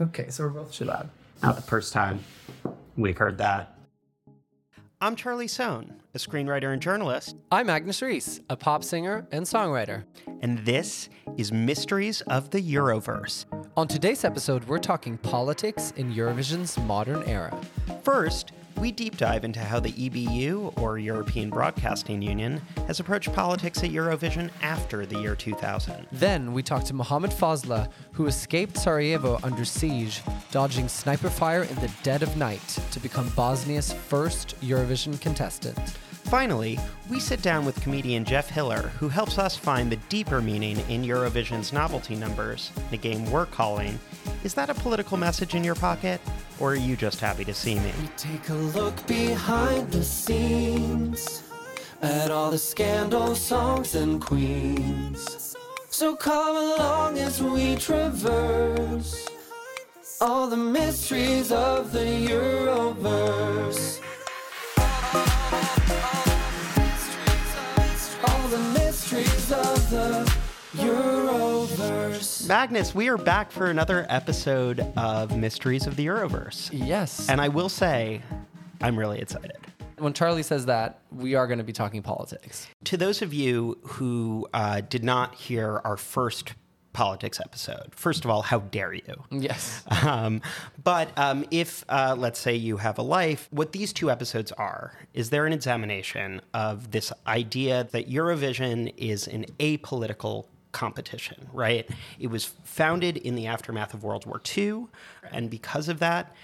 Okay, so we're both Too loud. Not the first time we've heard that. I'm Charlie Sohn, a screenwriter and journalist, I'm Agnes Reese, a pop singer and songwriter. and this is Mysteries of the Euroverse. On today's episode, we're talking politics in Eurovision's modern era. First, we deep dive into how the EBU, or European Broadcasting Union, has approached politics at Eurovision after the year 2000. Then we talk to Mohamed Fazla, who escaped Sarajevo under siege, dodging sniper fire in the dead of night to become Bosnia's first Eurovision contestant. Finally, we sit down with comedian Jeff Hiller, who helps us find the deeper meaning in Eurovision's novelty numbers, the game we're calling Is that a political message in your pocket? Or are you just happy to see me? Take a look behind the scenes at all the scandal songs and queens. So come along as we traverse all the mysteries of the Euroverse. All the mysteries of the Euroverse. Agnes, we are back for another episode of Mysteries of the Euroverse. Yes. And I will say, I'm really excited. when Charlie says that, we are going to be talking politics. To those of you who uh, did not hear our first politics episode, first of all, how dare you? Yes. Um, but um, if, uh, let's say, you have a life, what these two episodes are is they're an examination of this idea that Eurovision is an apolitical competition, right? It was founded in the aftermath of World War II, and because of that,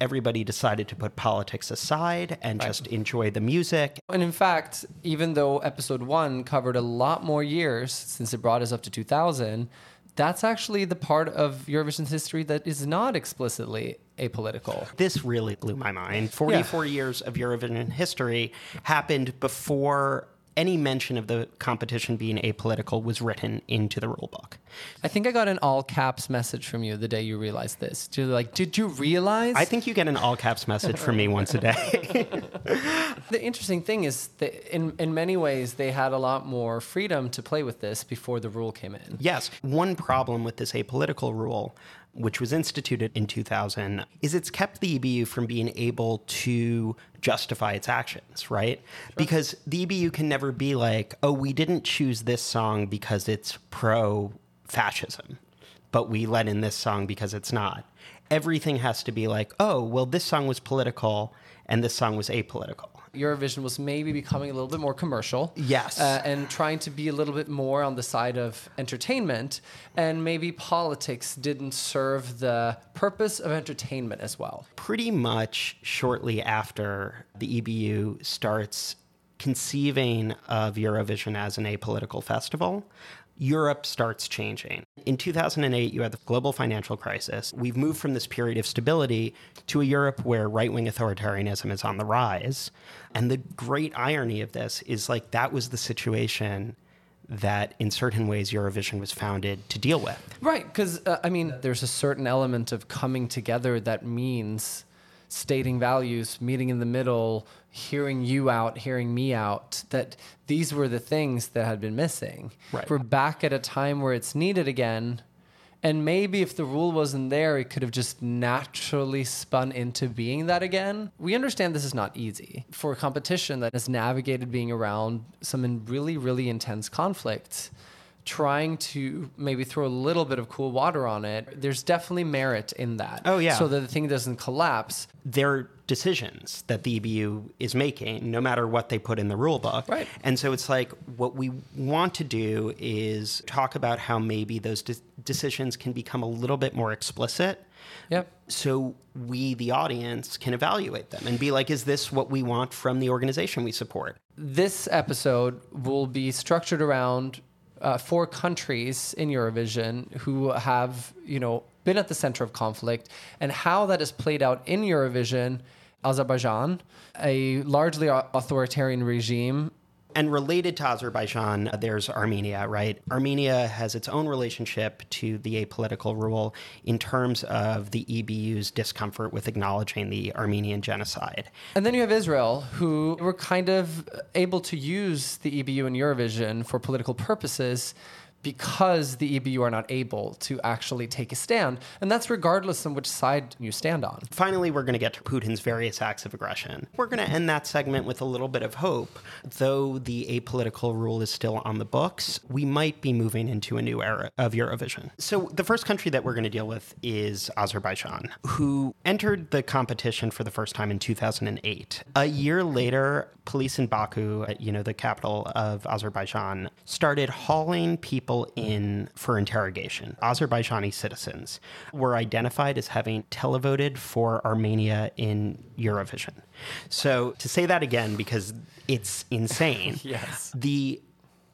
everybody decided to put politics aside and just enjoy the music. And in fact, even though episode one covered a lot more years since it brought us up to 2000, that's actually the part of Eurovision's history that is not explicitly apolitical. This really blew my mind. 44 years of Eurovision history happened before any mention of the competition being apolitical was written into the rule book. I think I got an all caps message from you the day you realized this. You're like, did you realize? I think you get an all caps message from me once a day. the interesting thing is that in, in many ways, they had a lot more freedom to play with this before the rule came in. yes, one problem with this apolitical rule, which was instituted in 2000, is it's kept the EBU from being able to justify its actions, right? Because the EBU can never be like, oh, we didn't choose this song because it's pro fascism, but we let in this song because it's not. Everything has to be like, oh, well, this song was political and this song was apolitical. Eurovision was maybe becoming a little bit more commercial. Yes. Uh, and trying to be a little bit more on the side of entertainment. And maybe politics didn't serve the purpose of entertainment as well. pretty much shortly after the EBU starts conceiving of Eurovision as an apolitical festival, Europe starts changing. In 2008, you had the global financial crisis. We've moved from this period of stability to a Europe where right wing authoritarianism is on the rise. And the great irony of this is like that was the situation that, in certain ways, Eurovision was founded to deal with. Right. Because, uh, I mean, there's a certain element of coming together that means stating values, meeting in the middle, hearing you out, hearing me out, that these were the things that had been missing. Right. We're back at a time where it's needed again. And maybe if the rule wasn't there, it could have just naturally spun into being that again. We understand this is not easy. For a competition that has navigated being around some really, really intense conflicts, trying to maybe throw a little bit of cool water on it, there's definitely merit in that. Oh, yeah. So that the thing doesn't collapse. They're decisions that the EBU is making, no matter what they put in the rule book. Right. And so it's like what we want to do is talk about how maybe those de- decisions can become a little bit more explicit. Yep. So we, the audience, can evaluate them and be like, is this what we want from the organization we support? This episode will be structured around uh, four countries in Eurovision who have, you know, been at the center of conflict and how that has played out in Eurovision. Azerbaijan, a largely authoritarian regime And related to Azerbaijan, uh, there's Armenia, right? Armenia has its own relationship to the apolitical rule in terms of the EBU's discomfort with acknowledging the Armenian genocide. And then you have Israel, who were kind of able to use the EBU and Eurovision for political purposes because the EBU are not able to actually take a stand. And that's regardless on which side you stand on. Finally, we're going to get to Putin's various acts of aggression. We're going to end that segment with a little bit of hope. Though the apolitical rule is still on the books, we might be moving into a new era of Eurovision. So, the first country that we're going to deal with is Azerbaijan, who entered the competition for the first time in 2008. A year later, police in Baku, you know, the capital of Azerbaijan, started hauling people in for interrogation. Azerbaijani citizens were identified as having televoted for Armenia in Eurovision. So to say that again, because it's insane, Yes. the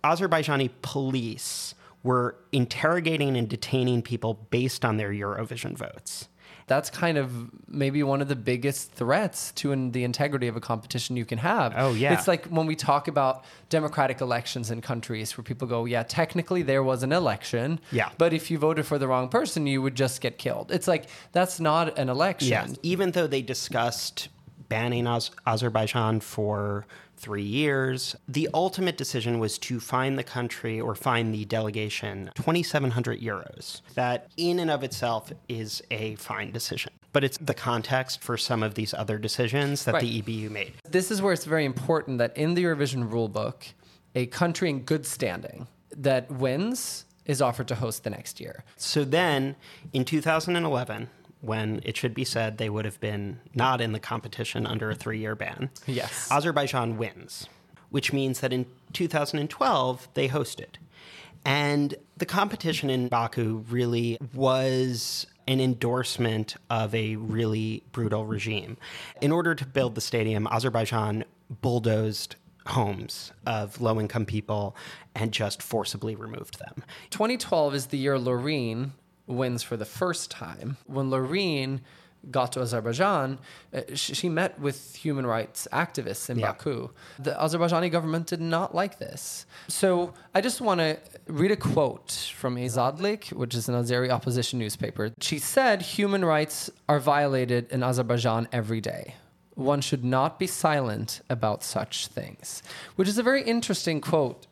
Azerbaijani police were interrogating and detaining people based on their Eurovision votes. That's kind of maybe one of the biggest threats to in the integrity of a competition you can have. Oh, yeah. It's like when we talk about democratic elections in countries where people go, yeah, technically there was an election. Yeah. But if you voted for the wrong person, you would just get killed. It's like that's not an election. Yes. Even though they discussed banning Az- Azerbaijan for three years, the ultimate decision was to fine the country or fine the delegation 2,700 euros. That, in and of itself, is a fine decision. But it's the context for some of these other decisions that the EBU made. This is where it's very important that in the Eurovision rulebook, a country in good standing that wins is offered to host the next year. So then, in 2011, when it should be said they would have been not in the competition under a three year ban, Yes. Azerbaijan wins, which means that in 2012 they hosted. And the competition in Baku really was an endorsement of a really brutal regime. In order to build the stadium, Azerbaijan bulldozed homes of low income people and just forcibly removed them. 2012 is the year Loreen wins for the first time. When Loreen got to Azerbaijan, uh, she met with human rights activists in Yeah. Baku. The Azerbaijani government did not like this. So I just want to read a quote from Azadlik, which is an Azeri opposition newspaper. She said, Human rights are violated in Azerbaijan every day. One should not be silent about such things, which is a very interesting quote.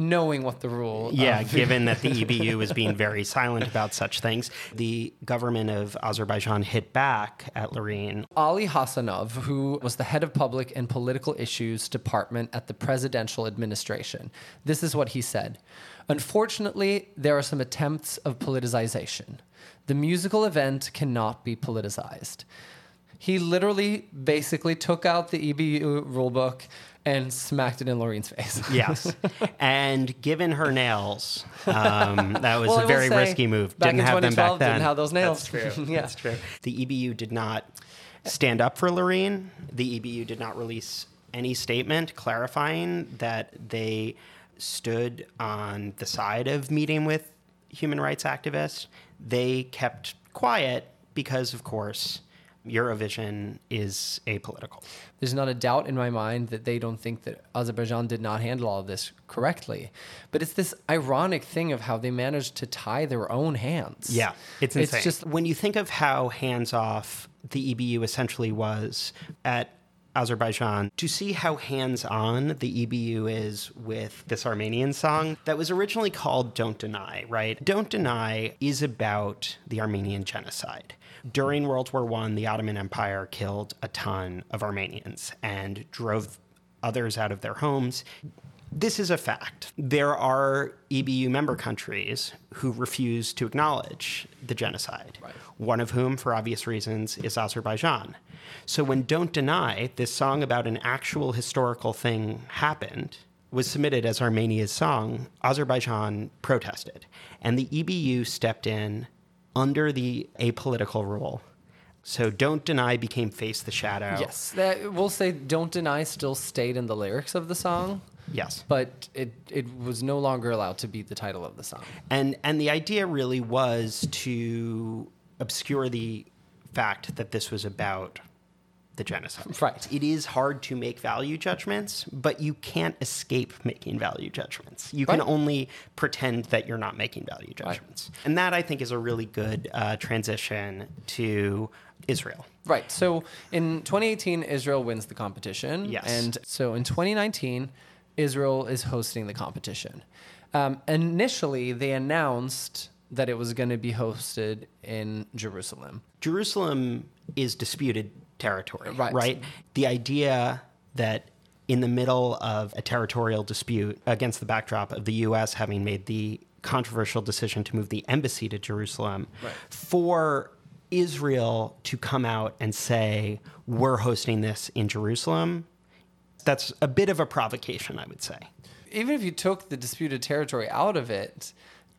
Knowing what the rule Yeah, of- given that the EBU is being very silent about such things, the government of Azerbaijan hit back at Loreen. Ali Hasanov, who was the head of public and political issues department at the presidential administration. This is what he said. Unfortunately, there are some attempts of politicization. The musical event cannot be politicized. He literally basically took out the EBU rulebook and smacked it in Loreen's face. Yes. and given her nails, um, that was Well, I a will very say, risky move. back Didn't in have them back 2012, then. didn't have those nails. That's true. Yeah. That's true. The EBU did not stand up for Loreen. The EBU did not release any statement clarifying that they stood on the side of meeting with human rights activists. They kept quiet because, of course, Eurovision is apolitical. There's not a doubt in my mind that they don't think that Azerbaijan did not handle all of this correctly. But it's this ironic thing of how they managed to tie their own hands. Yeah, it's insane. It's just when you think of how hands off the EBU essentially was at Azerbaijan, to see how hands on the EBU is with this Armenian song that was originally called Don't Deny, right? Don't Deny is about the Armenian genocide. During World War I, the Ottoman Empire killed a ton of Armenians and drove others out of their homes. This is a fact. There are EBU member countries who refuse to acknowledge the genocide, one of whom, for obvious reasons, is Azerbaijan. So when Don't Deny, this song about an actual historical thing happened, was submitted as Armenia's song, Azerbaijan protested. And the EBU stepped in under the apolitical rule. So Don't Deny became Face the Shadow. yes, that, we'll say "Don't Deny" still stayed in the lyrics of the song, Yes. but it it was no longer allowed to be the title of the song. And and the idea really was to obscure the fact that this was about the genocide. Right. It is hard to make value judgments, but you can't escape making value judgments. You can only pretend that you're not making value judgments. And that I think is a really good uh, transition to Israel. Right. So in 2018, Israel wins the competition. Yes. And so in 2019, Israel is hosting the competition. Um, initially, they announced that it was going to be hosted in Jerusalem. Jerusalem is disputed territory, Right. right? The idea that in the middle of a territorial dispute against the backdrop of the US having made the controversial decision to move the embassy to Jerusalem Right. for Israel to come out and say we're hosting this in Jerusalem that's a bit of a provocation I would say. even if you took the disputed territory out of it,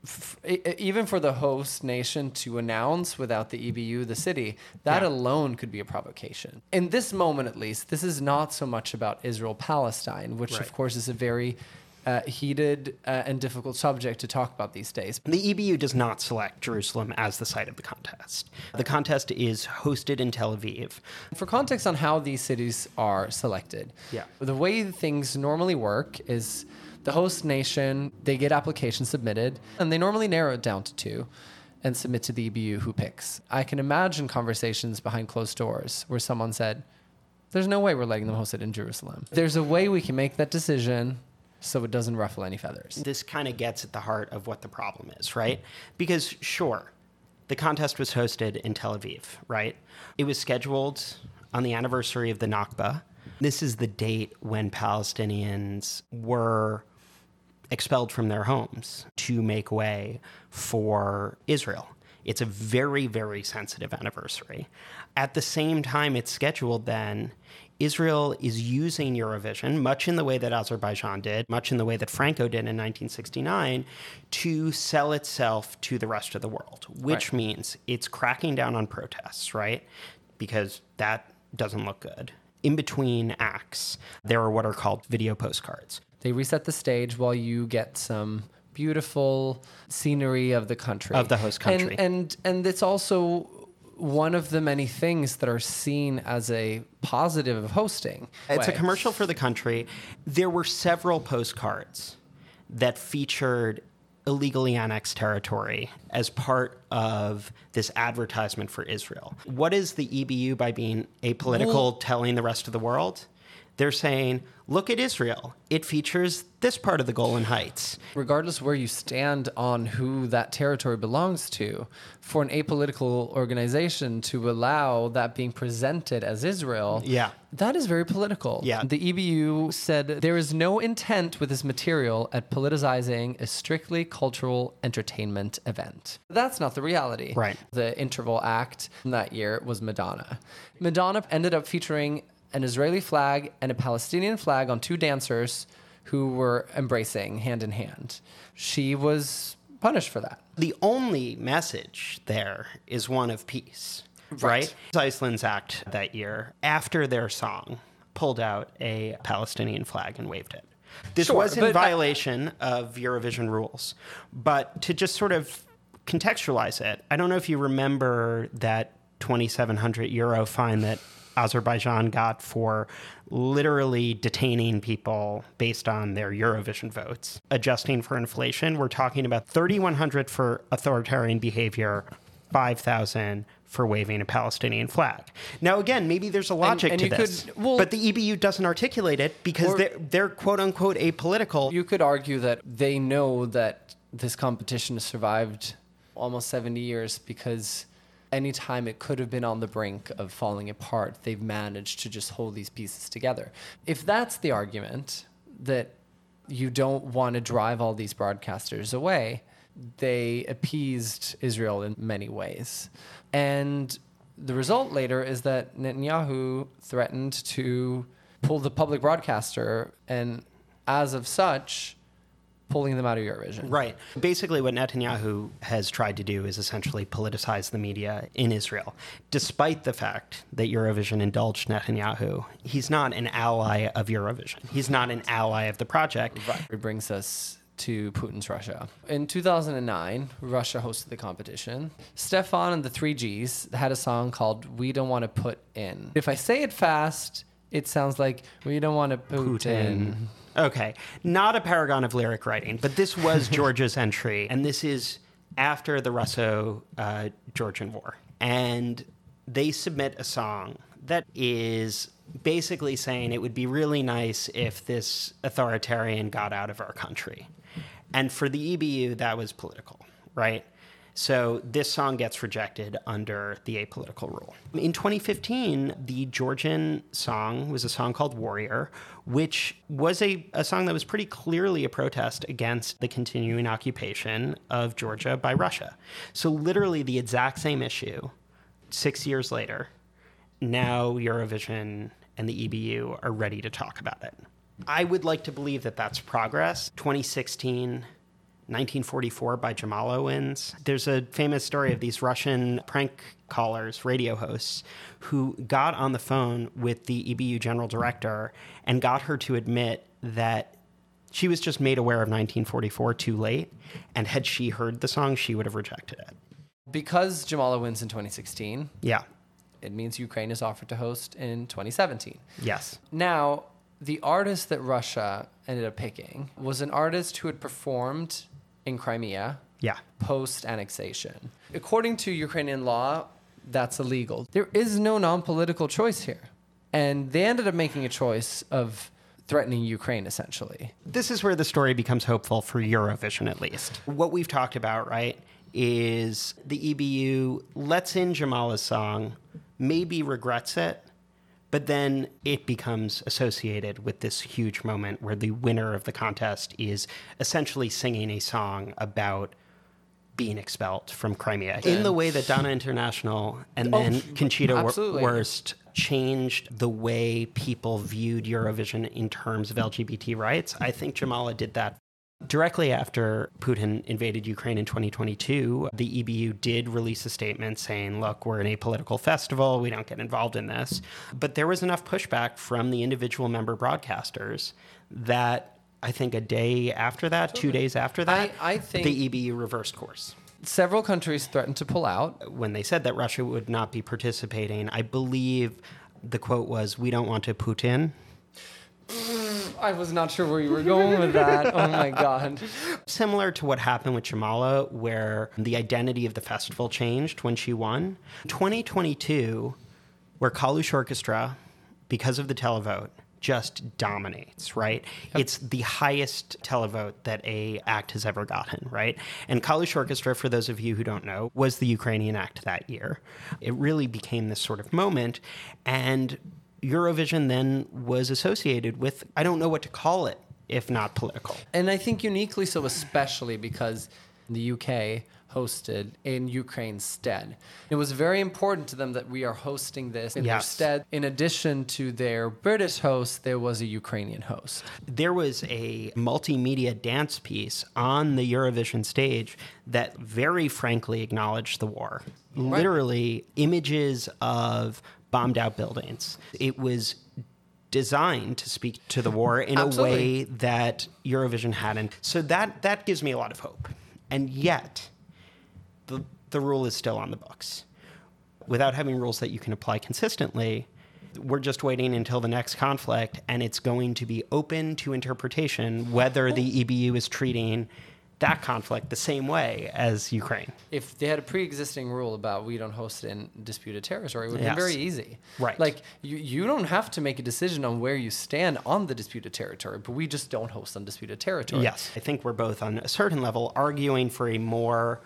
f- even for the host nation to announce without the EBU the city, that Yeah. alone could be a provocation. In this moment, at least, this is not so much about Israel Palestine, which, Right. of course, is a very uh, heated uh, and difficult subject to talk about these days. The EBU does not select Jerusalem as the site of the contest. The contest is hosted in Tel Aviv. For context on how these cities are selected, Yeah. the way things normally work is the host nation they get applications submitted, and they normally narrow it down to two, and submit to the EBU who picks. I can imagine conversations behind closed doors where someone said, "There's no way we're letting them host it in Jerusalem. There's a way we can make that decision." So it doesn't ruffle any feathers. this kind of gets at the heart of what the problem is, right? Because sure, the contest was hosted in Tel Aviv, right? It was scheduled on the anniversary of the Nakba. This is the date when Palestinians were expelled from their homes to make way for Israel. It's a very, very sensitive anniversary. At the same time, it's scheduled then. Israel is using Eurovision, much in the way that Azerbaijan did, much in the way that Franco did in 1969, to sell itself to the rest of the world, which Right. means it's cracking down on protests, right? Because that doesn't look good. In between acts, there are what are called video postcards. They reset the stage while you get some beautiful scenery of the country Of the host country. and and, and it's also one of the many things that are seen as a positive of hosting. It's a commercial for the country. There were several postcards that featured illegally annexed territory as part of this advertisement for Israel. What is the EBU by being apolitical Well- telling the rest of the world? They're saying, look at Israel. It features this part of the Golan Heights. regardless where you stand on who that territory belongs to, for an apolitical organization to allow that being presented as Israel, Yeah. that is very political. Yeah. The EBU said there is no intent with this material at politicizing a strictly cultural entertainment event. That's not the reality. Right. The interval act that year was Madonna. Madonna ended up featuring an Israeli flag and a Palestinian flag on two dancers who were embracing hand in hand. She was punished for that. The only message there is one of peace, Right. right? Iceland's act that year, after their song, pulled out a Palestinian flag and waved it. This Sure, was in I- uh, violation of Eurovision rules. But to just sort of contextualize it, I don't know if you remember that 2,700 euro fine that Azerbaijan got for literally detaining people based on their Eurovision votes. Adjusting for inflation, we're talking about 3,100 for authoritarian behavior, 5,000 for waving a Palestinian flag. Now, again, maybe there's a logic and to you this, could- well- but the EBU doesn't articulate it because they're, they're quote unquote apolitical. You could argue that they know that this competition has survived almost 70 years because anytime it could have been on the brink of falling apart, they've managed to just hold these pieces together. If that's the argument that you don't want to drive all these broadcasters away, they appeased Israel in many ways. And the result later is that Netanyahu threatened to pull the public broadcaster, and as of such, pulling them out of Eurovision. Right. Basically, what Netanyahu has tried to do is essentially politicize the media in Israel. Despite the fact that Eurovision indulged Netanyahu, he's not an ally of Eurovision. He's not an ally of the project. It brings us to Putin's Russia. In 2009, Russia hosted the competition. Stephane and the 3Gs had a song called We Don't Want to Put In. If I say it fast, it sounds like We Don't Want to Put In. Okay. Not a paragon of lyric writing, but this was Georgia's entry, and this is after the Russo uh, Georgian War. And they submit a song that is basically saying it would be really nice if this authoritarian got out of our country. And for the EBU, that was political, right? So this song gets rejected under the apolitical rule. In 2015, the Georgian song was a song called Warrior, which was a, a song that was pretty clearly a protest against the continuing occupation of Georgia by Russia. So, literally, the exact same issue six years later. Now, Eurovision and the EBU are ready to talk about it. I would like to believe that that's progress. 2016 1944 by Jamala wins. There's a famous story of these Russian prank callers, radio hosts, who got on the phone with the EBU general director and got her to admit that she was just made aware of 1944 too late. And had she heard the song, she would have rejected it. Because Jamala wins in 2016, Yeah. it means Ukraine is offered to host in 2017. Yes. Now, the artist that Russia ended up picking was an artist who had performed in Crimea Yeah. post annexation. According to Ukrainian law, that's illegal. There is no non political choice here. And they ended up making a choice of threatening Ukraine, essentially. This is where the story becomes hopeful for Eurovision, at least. What we've talked about, right, is the EBU lets in Jamala's song, maybe regrets it, but then it becomes associated with this huge moment where the winner of the contest is essentially singing a song about being expelled from Crimea in the way that Dana International and oh, then Conchita absolutely. Wurst changed the way people viewed Eurovision in terms of LGBT rights. I think Jamala did that. Directly after Putin invaded Ukraine in 2022, the EBU did release a statement saying, look, we're an apolitical festival. We don't get involved in this. But there was enough pushback from the individual member broadcasters that I think a day after that, two days after that, I think- the EBU reversed course Several countries threatened to pull out. when they said that Russia would not be participating, I believe the quote was, "We don't want to Putin." Mm, I was not sure where you were going with that. Oh my God. Similar to what happened with Jamala, where the identity of the festival changed when she won. 2022, where Kalush Orchestra, because of the televote, just dominates, right? It's the highest televote that a act has ever gotten, right? And Kalush Orchestra, for those of you who don't know, was the Ukrainian act that year. It really became this sort of moment, and Eurovision then was associated with I don't know what to call it if not political. And I think uniquely so, especially because the UK hosted in Ukraine's stead. It was very important to them that we are hosting this in their stead. In addition to their British host, there was a Ukrainian host. there was a multimedia dance piece on the Eurovision stage that very frankly acknowledged the war. Literally, images of bombed out buildings. It was designed to speak to the war in a way that Eurovision hadn't. So that that gives me a lot of hope. And yet, the the rule is still on the books. Without having rules that you can apply consistently, we're just waiting until the next conflict and it's going to be open to interpretation whether the EBU is treating that conflict the same way as Ukraine. If they had a pre-existing rule about we don't host in disputed territory, it would Yes. be very easy. Right. Like you, you don't have to make a decision on where you stand on the disputed territory, but we just don't host on disputed territory. Yes, I think we're both on a certain level arguing for a more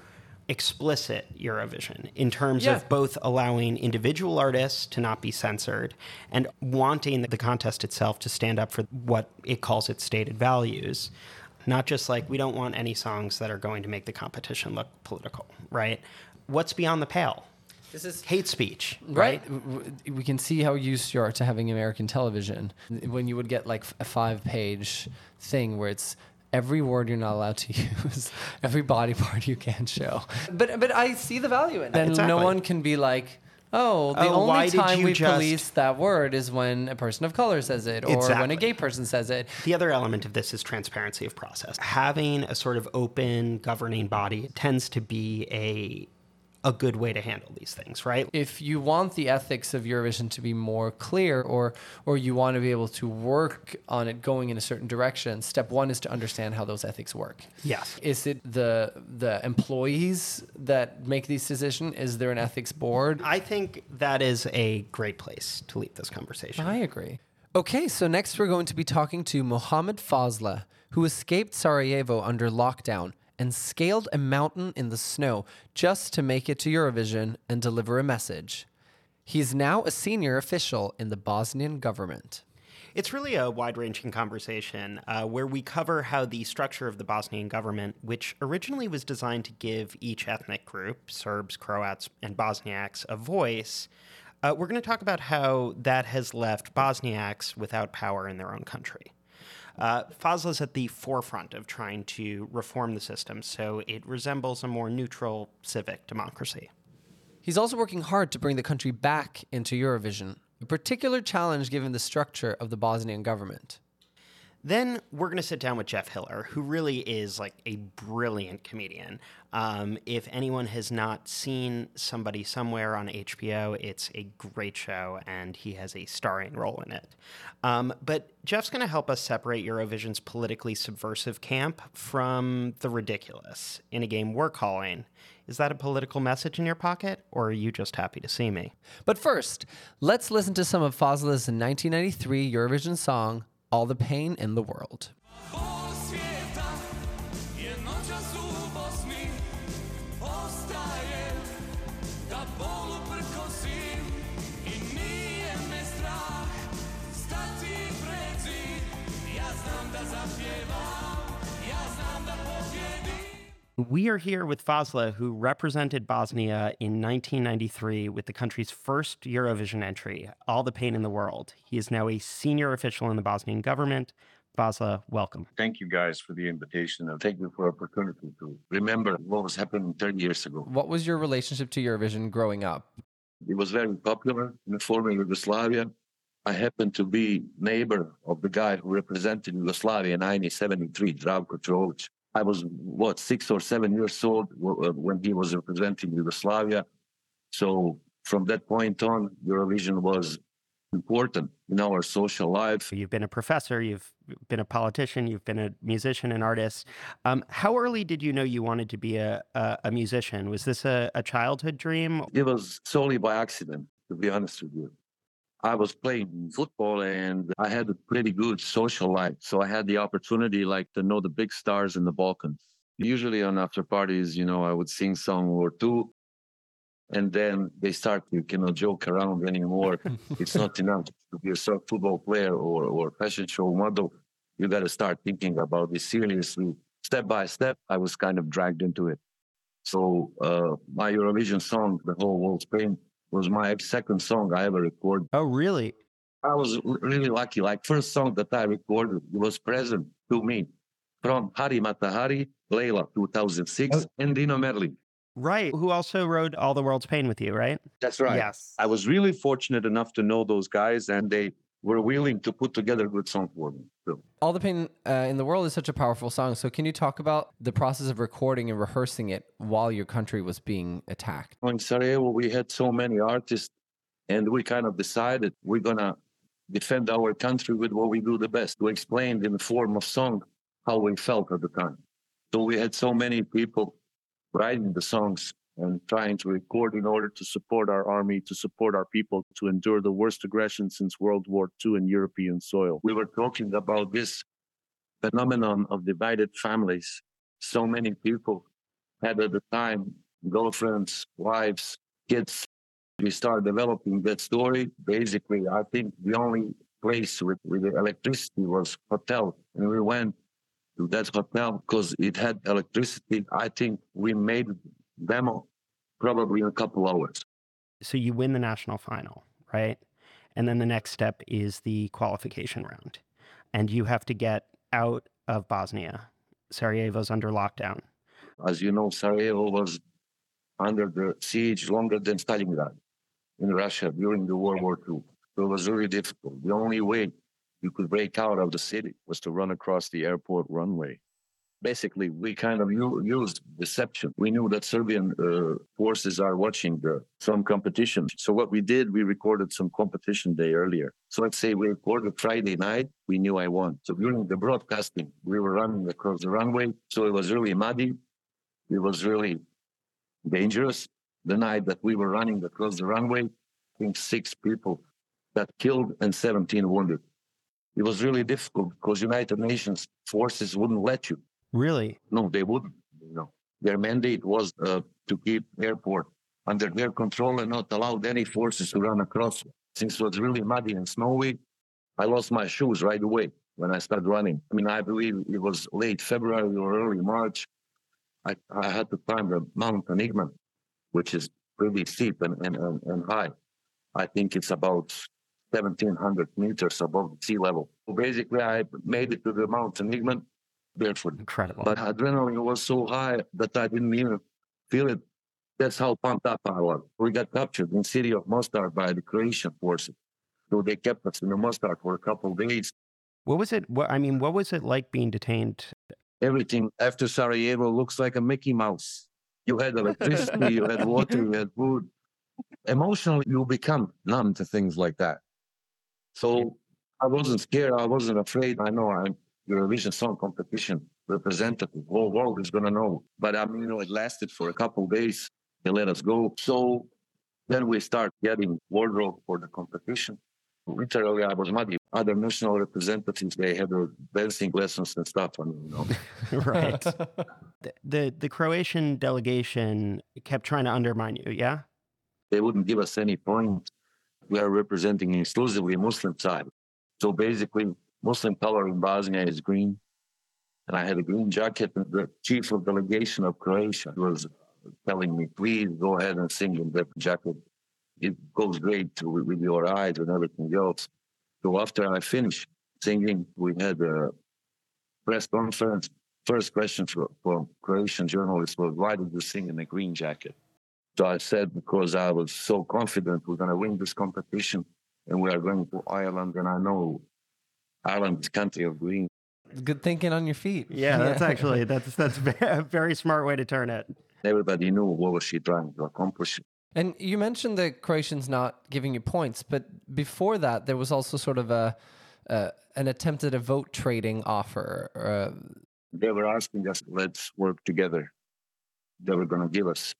explicit Eurovision in terms Yeah. of both allowing individual artists to not be censored and wanting the contest itself to stand up for what it calls its stated values. Not just like we don't want any songs that are going to make the competition look political, right? What's beyond the pale? This is Hate speech, right. right? We can see how used you are to having American television. When you would get like a five-page thing where it's every word you're not allowed to use, every body part you can't show. But but I see the value in it. Then Exactly. no one can be like. Oh, the Oh, only time we just- police that word is when a person of color says it, or when a gay person says it. The other element of this is transparency of process. Having a sort of open governing body tends to be a a good way to handle these things, right? if you want the ethics of Eurovision to be more clear or or you want to be able to work on it going in a certain direction, step one is to understand how those ethics work. Yes. Is it the the employees that make these decisions? Is there an ethics board? I think that is a great place to leave this conversation. I agree. Okay, so next we're going to be talking to Mohammed Fazla, who escaped Sarajevo under lockdown and scaled a mountain in the snow just to make it to Eurovision and deliver a message. He's now a senior official in the Bosnian government. It's really a wide ranging conversation uh, where we cover how the structure of the Bosnian government, which originally was designed to give each ethnic group, Serbs, Croats, and Bosniaks, a voice, uh, we're going to talk about how that has left Bosniaks without power in their own country. Uh, is at the forefront of trying to reform the system so it resembles a more neutral civic democracy. He's also working hard to bring the country back into Eurovision, a particular challenge given the structure of the Bosnian government. Then we're going to sit down with Jeff Hiller, who really is like a brilliant comedian. Um, if anyone has not seen Somebody Somewhere on HBO, it's a great show, and he has a starring role in it. Um, but Jeff's going to help us separate Eurovision's politically subversive camp from the ridiculous in a game we're calling. Is that a political message in your pocket, or are you just happy to see me? But first, let's listen to some of Fazla's 1993 Eurovision song, All the Pain in the World. We are here with Fazla, who represented Bosnia in 1993 with the country's first Eurovision entry, All the Pain in the World. He is now a senior official in the Bosnian government. Fazla, welcome. Thank you guys for the invitation and thank you for the opportunity to remember what was happening 30 years ago. What was your relationship to Eurovision growing up? It was very popular in former Yugoslavia. I happened to be neighbor of the guy who represented Yugoslavia in 1973, Zdravko Čolić. I was, what, six or seven years old uh, when he was representing Yugoslavia. So from that point on, Eurovision was important in our social life. You've been a professor, you've been a politician, you've been a musician and artist. Um, how early did you know you wanted to be a, a, a musician? Was this a, a childhood dream? It was solely by accident, to be honest with you. I was playing football and I had a pretty good social life. So I had the opportunity like to know the big stars in the Balkans. Usually on after parties, you know, I would sing song or two. And then they start, you cannot joke around anymore. it's not enough to be a soccer football player or, or fashion show model. You got to start thinking about this seriously. Step by step, I was kind of dragged into it. So uh, my Eurovision song, "The Whole World's Pain," was my second song I ever recorded. Oh, really? I was really lucky. Like first song that I recorded was present to me from Hari Matahari, Lejla, 2006, and Dino Merlin. Right. Who also wrote All the World's Pain with you, right? That's right. Yes. I was really fortunate enough to know those guys, and they were willing to put together a good song for me. So, All the Pain uh, in the World is such a powerful song. So, can you talk about the process of recording and rehearsing it while your country was being attacked? in Sarajevo, we had so many artists, and we kind of decided we're gonna defend our country with what we do the best. We explained in the form of song how we felt at the time. So we had so many people writing the songs and trying to record in order to support our army, to support our people, to endure the worst aggression since World War II in European soil. We were talking about this phenomenon of divided families. So many people had at the time girlfriends, wives, kids. We started developing that story. Basically, I think the only place with, with electricity was hotel. And we went to that hotel because it had electricity. I think we made demo probably in a couple hours. So you win the national final, right? And then the next step is the qualification round. And you have to get out of Bosnia. Sarajevo's under lockdown. As you know, Sarajevo was under the siege longer than Stalingrad in Russia during the World War II. So it was really difficult. The only way you could break out of the city was to run across the airport runway. Basically we kind of used deception. We knew that Serbian uh, forces are watching the, some competition. So what we did, we recorded some competition day earlier. So let's say we recorded Friday night. We knew I won. So during the broadcasting, we were running across the runway. So it was really muddy. It was really dangerous. The night that we were running across the runway, I think six people got killed and 17 wounded. It was really difficult because United Nations forces wouldn't let you. Really? No, they wouldn't. You know, their mandate was uh, to keep airport under their control and not allow any forces to run across. Since it was really muddy and snowy, I lost my shoes right away when I started running. I mean, I believe it was late February or early March. I, I had to climb the Mount Igman, which is pretty steep and, and, and, and high. I think it's about 1700 meters above sea level. Basically, I made it to the Mount Igman barefoot. Incredible. But adrenaline was so high that I didn't even feel it. That's how pumped up I was. We got captured in city of Mostar by the Croatian forces. So they kept us in the Mostar for a couple of days. what was it? What, I mean, what was it like being detained? Everything After Sarajevo looks like a Mickey Mouse. you had electricity, you had water, you had food. Emotionally, you become numb to things like that. So I wasn't scared. I wasn't afraid. I know I'm Eurovision Song Competition representative. Whole world is gonna know. But I mean, you know, it lasted for a couple of days. They let us go. So then we start getting wardrobe for the competition. Literally, I was muddy. Other national representatives, they had their dancing lessons and stuff. And, you know, right. the, the the Croatian delegation kept trying to undermine you. Yeah. they wouldn't give us any points. We are representing exclusively Muslim side. So basically, Muslim color in Bosnia is green. And I had a green jacket. And the chief of delegation of Croatia was telling me, please go ahead and sing in that jacket. It goes great to, with your eyes and everything else. So after I finished singing, we had a press conference. First question for, for Croatian journalists was, why did you sing in a green jacket? So I said, because I was so confident we're going to win this competition and we are going to Ireland. And I know Ireland is country of green. Good thinking on your feet. Yeah, that's actually that's that's a very smart way to turn it. Everybody knew what was she trying to accomplish. And you mentioned the Croatians not giving you points, but before that, there was also sort of a uh, an attempt at a vote trading offer. Uh, They were asking us, let's work together. They were going to give us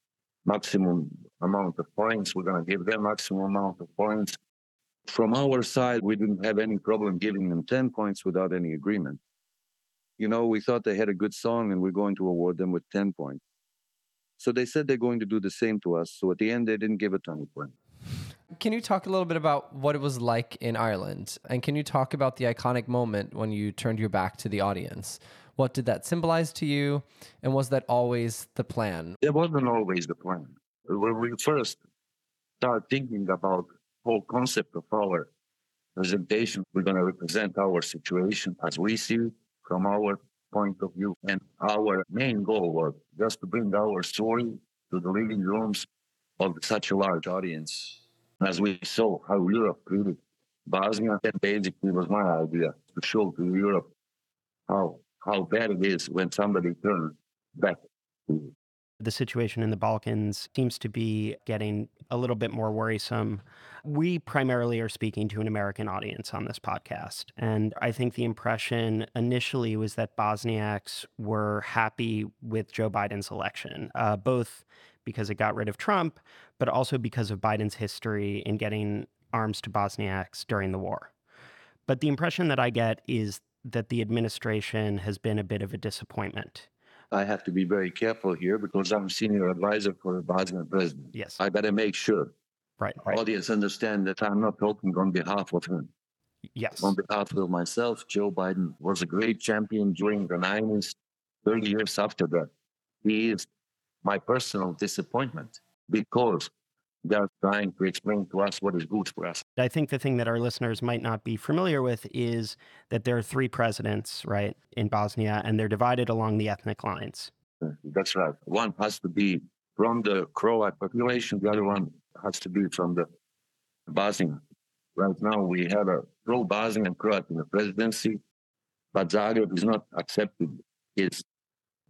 maximum amount of points. We're going to give them maximum amount of points. From our side, we didn't have any problem giving them 10 points without any agreement. You know, we thought they had a good song and we're going to award them with 10 points. So they said they're going to do the same to us. So at the end, they didn't give it 20 points. can you talk a little bit about what it was like in Ireland? And can you talk about the iconic moment when you turned your back to the audience? What did that symbolize to you? And was that always the plan? It wasn't always the plan. When we first started thinking about whole concept of our presentation, we're going to represent our situation as we see it from our point of view. And our main goal was just to bring our story to the living rooms of such a large audience. As we saw how Europe treated Bosnia, that basically was my idea to show to Europe how how bad it is when somebody turns back to The situation in the Balkans seems to be getting a little bit more worrisome. We primarily are speaking to an American audience on this podcast. And I think the impression initially was that Bosniaks were happy with Joe Biden's election, uh, both because it got rid of Trump, but also because of Biden's history in getting arms to Bosniaks during the war. But the impression that I get is that the administration has been a bit of a disappointment. I have to be very careful here because I'm senior advisor for the Bosnian president. Yes. I better make sure right. audience understand that I'm not talking on behalf of him. Yes. On behalf of myself, Joe Biden was a great champion during the 90s, 30 years after that. He is my personal disappointment because they're trying to explain to us what is good for us. I think the thing that our listeners might not be familiar with is that there are three presidents, right, in Bosnia, and they're divided along the ethnic lines. Uh, that's right. One has to be from the Croat population, the other one has to be from the Bosnian. Right now, we have a pro Bosnian Croat in the presidency, but Zagreb is not accepting his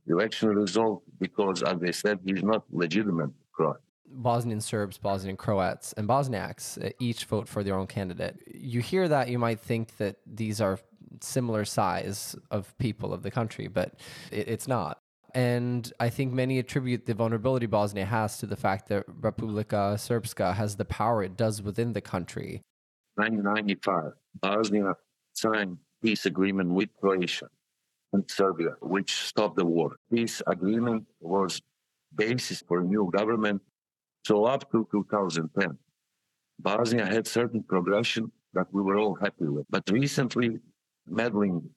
election result because, as they said, he's not legitimate Croat. Bosnian Serbs, Bosnian Croats, and Bosniaks uh, each vote for their own candidate. You hear that, you might think that these are similar size of people of the country, but it, it's not. And I think many attribute the vulnerability Bosnia has to the fact that Republika Srpska has the power it does within the country. 1995, Bosnia signed peace agreement with Croatia and Serbia, which stopped the war. This agreement was basis for a new government. So up to 2010, Bosnia had certain progression that we were all happy with. But recently, meddling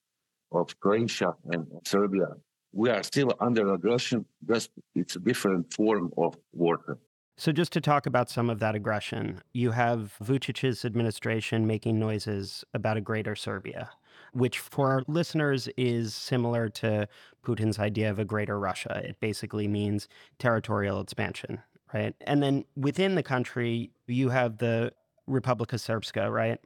of Croatia and Serbia, we are still under aggression, just it's a different form of warfare. So, just to talk about some of that aggression, you have Vucic's administration making noises about a greater Serbia, which for our listeners is similar to Putin's idea of a greater Russia. It basically means territorial expansion, right? And then within the country, you have the Republika Srpska, right?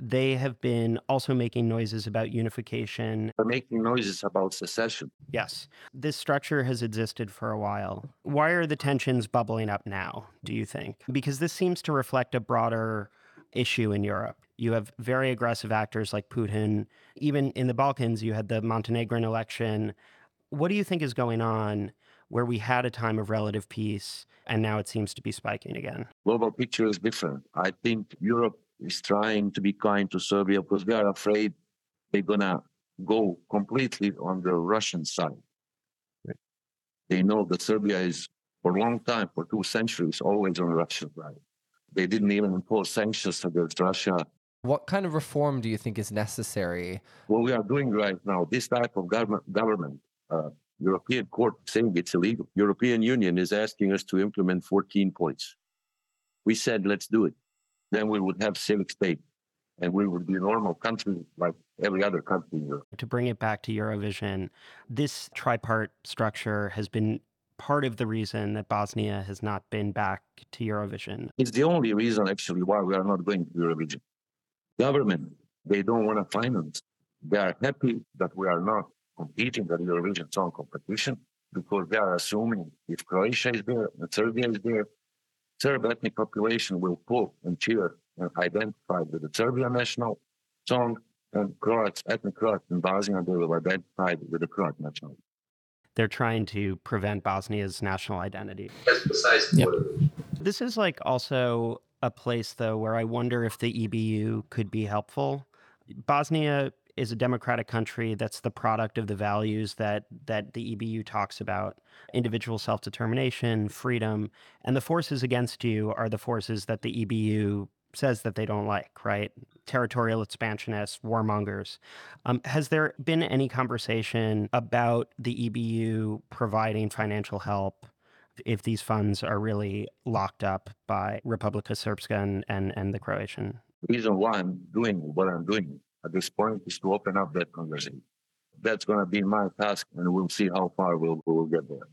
They have been also making noises about unification. They're making noises about secession. Yes. This structure has existed for a while. Why are the tensions bubbling up now, do you think? Because this seems to reflect a broader issue in Europe. You have very aggressive actors like Putin. Even in the Balkans, you had the Montenegrin election. What do you think is going on where we had a time of relative peace and now it seems to be spiking again? Global picture is different. I think Europe is trying to be kind to Serbia because they are afraid they're gonna go completely on the Russian side. They know that Serbia is for a long time, for two centuries, always on the Russian side. They didn't even impose sanctions against Russia. What kind of reform do you think is necessary? What we are doing right now, this type of government, government uh, European court saying it's illegal. European Union is asking us to implement 14 points. We said, let's do it. Then we would have civic state and we would be a normal country like every other country in Europe. To bring it back to Eurovision, this tripart structure has been part of the reason that Bosnia has not been back to Eurovision. It's the only reason actually why we are not going to Eurovision. Government, they don't want to finance. They are happy that we are not competing at Eurovision Song Competition because they are assuming if Croatia is there and Serbia is there, Serb ethnic population will pull and cheer and identify with the Serbian national song, and Croats, ethnic Croats in Bosnia, they will identify with the Croat national. They're trying to prevent Bosnia's national identity. That's precisely Yep. what it is. This is like also a place though where I wonder if the EBU could be helpful. Bosnia is a democratic country that's the product of the values that that the EBU talks about. Individual self-determination freedom and the forces against you are the forces that the EBU says that they don't like right? Territorial expansionists warmongers. Um, has there been any conversation about the EBU providing financial help if these funds are really locked up by Republika Srpska and, and, and the Croatian? Reason why I'm doing what I'm doing at this point is to open up that conversation. That's going to be my task, and we'll see how far we'll, we'll get there.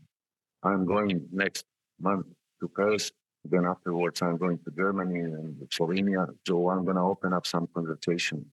I'm going next month to Paris. Then afterwards, I'm going to Germany and Slovenia. So I'm going to open up some conversation.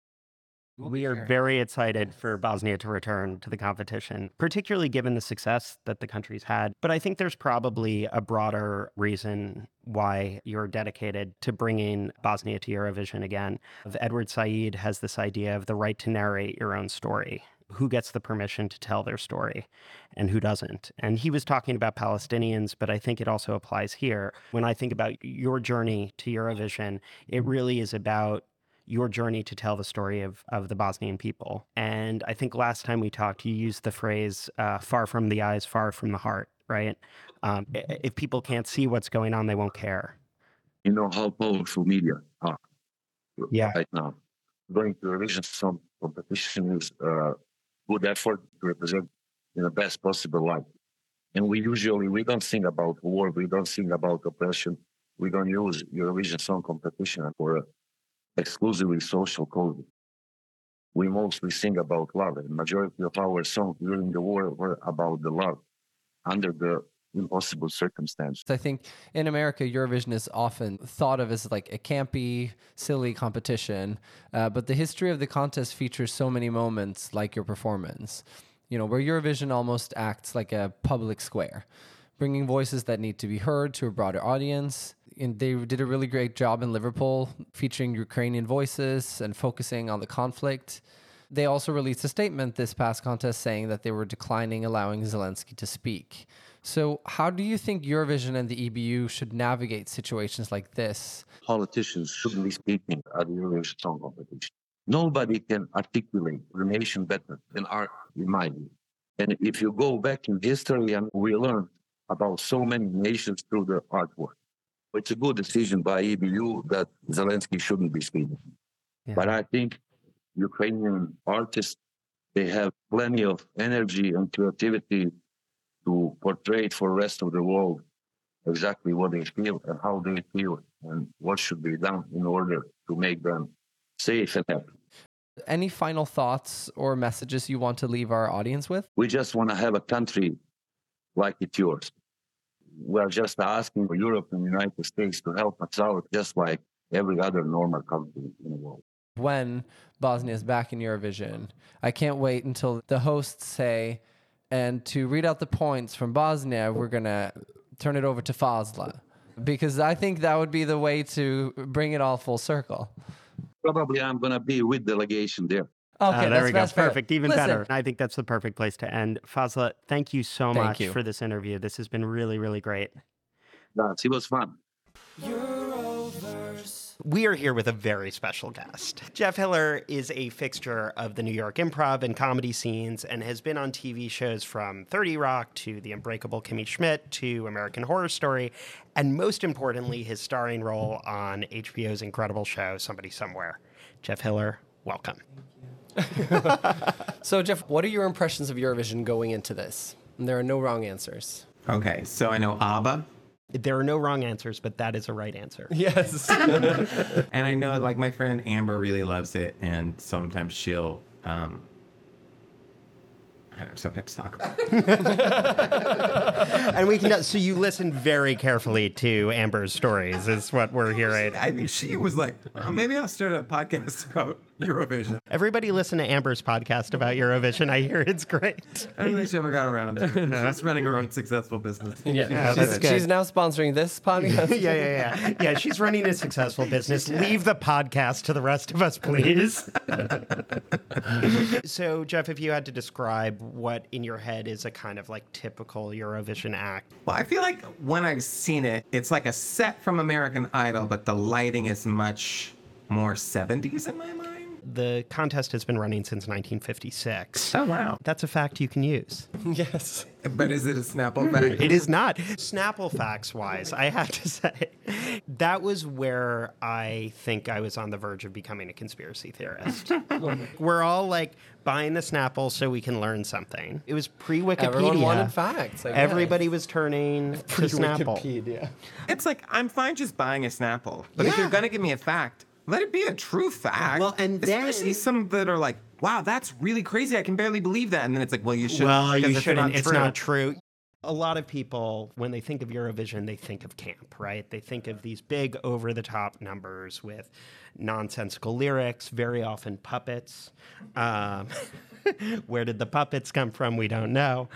We are very excited for Bosnia to return to the competition, particularly given the success that the country's had. But I think there's probably a broader reason why you're dedicated to bringing Bosnia to Eurovision again. Edward Said has this idea of the right to narrate your own story. Who gets the permission to tell their story and who doesn't? And he was talking about Palestinians, but I think it also applies here. When I think about your journey to Eurovision, it really is about your journey to tell the story of, of the Bosnian people. And I think last time we talked, you used the phrase uh, far from the eyes, far from the heart, right? Um, if people can't see what's going on, they won't care. You know how powerful media are Yeah. right now. Going to Eurovision Song Competition is a good effort to represent in the best possible light. And we usually, we don't sing about war, we don't sing about oppression. We don't use Eurovision Song Competition for exclusively social cause. We mostly sing about love. and majority of our songs during the war were about the love under the impossible circumstances. I think in America, Eurovision is often thought of as like a campy, silly competition. Uh, but the history of the contest features so many moments like your performance, you know, where Eurovision almost acts like a public square, bringing voices that need to be heard to a broader audience. And they did a really great job in Liverpool, featuring Ukrainian voices and focusing on the conflict. They also released a statement this past contest saying that they were declining allowing Zelensky to speak. So, how do you think Eurovision and the EBU should navigate situations like this? Politicians shouldn't be speaking at the Eurovision Song Competition. Nobody can articulate the nation better than my view. And if you go back in history, and we learn about so many nations through the artwork. It's a good decision by EBU that Zelensky shouldn't be speaking. Yeah. But I think Ukrainian artists, they have plenty of energy and creativity to portray for the rest of the world exactly what they feel and how they feel and what should be done in order to make them safe and happy. Any final thoughts or messages you want to leave our audience with? We just want to have a country like it's yours. We're just asking for Europe and the United States to help us out, just like every other normal country in the world. When Bosnia is back in Eurovision, I can't wait until the hosts say, and to read out the points from Bosnia, we're going to turn it over to Fazla. Because I think that would be the way to bring it all full circle. Probably I'm going to be with the delegation there. Okay, Uh, there that's, we go. that's fair. Perfect. Even Listen, better. I think that's the perfect place to end. Fazla, thank you so Thank much you. for this interview. This has been really, really great. That's, it was fun. We are here with a very special guest. Jeff Hiller is a fixture of the New York improv and comedy scenes and has been on TV shows from 30 Rock to The Unbreakable Kimmy Schmidt to American Horror Story, and most importantly, his starring role on HBO's incredible show, Somebody Somewhere. Jeff Hiller, welcome. So, Jeff, what are your impressions of Eurovision going into this? And there are no wrong answers. Okay, so I know ABBA, There are no wrong answers, but that is a right answer. Yes. and I know like my friend Amber really loves it, and sometimes she'll um, I don't know, sometimes talk about it. and we can so you listen very carefully to Amber's stories is what we're hearing. I mean, she was like, oh, maybe I'll start a podcast about Eurovision. Everybody listen to Amber's podcast about Eurovision. I hear it's great. I don't think she ever got around to it. That's running her own successful business. yeah. that's she's, good. she's now sponsoring this podcast. yeah, yeah, yeah. Yeah, she's running a successful business. Leave the podcast to the rest of us, please. so, Jeff, if you had to describe what in your head is a kind of like typical Eurovision act, Well, I feel like when I've seen it, it's like a set from American Idol, but the lighting is much more 70s in my mind. The contest has been running since 1956. Oh, wow. That's a fact you can use. yes. But is it a Snapple fact? It is not. Snapple facts wise, I have to say, that was where I think I was on the verge of becoming a conspiracy theorist. We're all like buying the Snapple so we can learn something. It was pre Wikipedia. Everyone wanted facts. I guess. Everybody was turning to Snapple. Wikipedia. It's like I'm fine just buying a Snapple, but if you're gonna give me a fact, let it be a true fact. Well, and then- especially some that are like, "Wow, that's really crazy. I can barely believe that," and then it's like, "Well, you should." Well, you shouldn't. It's not true. A lot of people, when they think of Eurovision, they think of camp, right? They think of these big, over the top numbers with nonsensical lyrics, very often puppets. Um, where did the puppets come from? We don't know.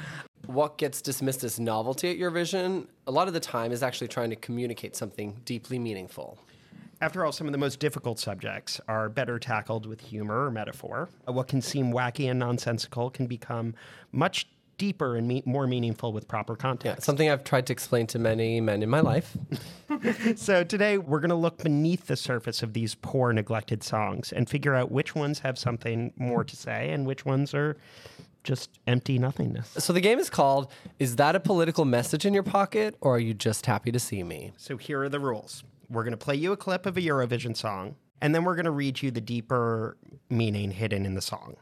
What gets dismissed as novelty at Eurovision, a lot of the time, is actually trying to communicate something deeply meaningful. After all, some of the most difficult subjects are better tackled with humor or metaphor. Uh, what can seem wacky and nonsensical can become much deeper and me- more meaningful with proper context. Something I've tried to explain to many men in my life. So today we're going to look beneath the surface of these poor, neglected songs and figure out which ones have something more to say and which ones are just empty nothingness. So the game is called Is That a Political Message in Your Pocket or Are You Just Happy to See Me? So here are the rules. We're going to play you a clip of a Eurovision song, and then we're going to read you the deeper meaning hidden in the song.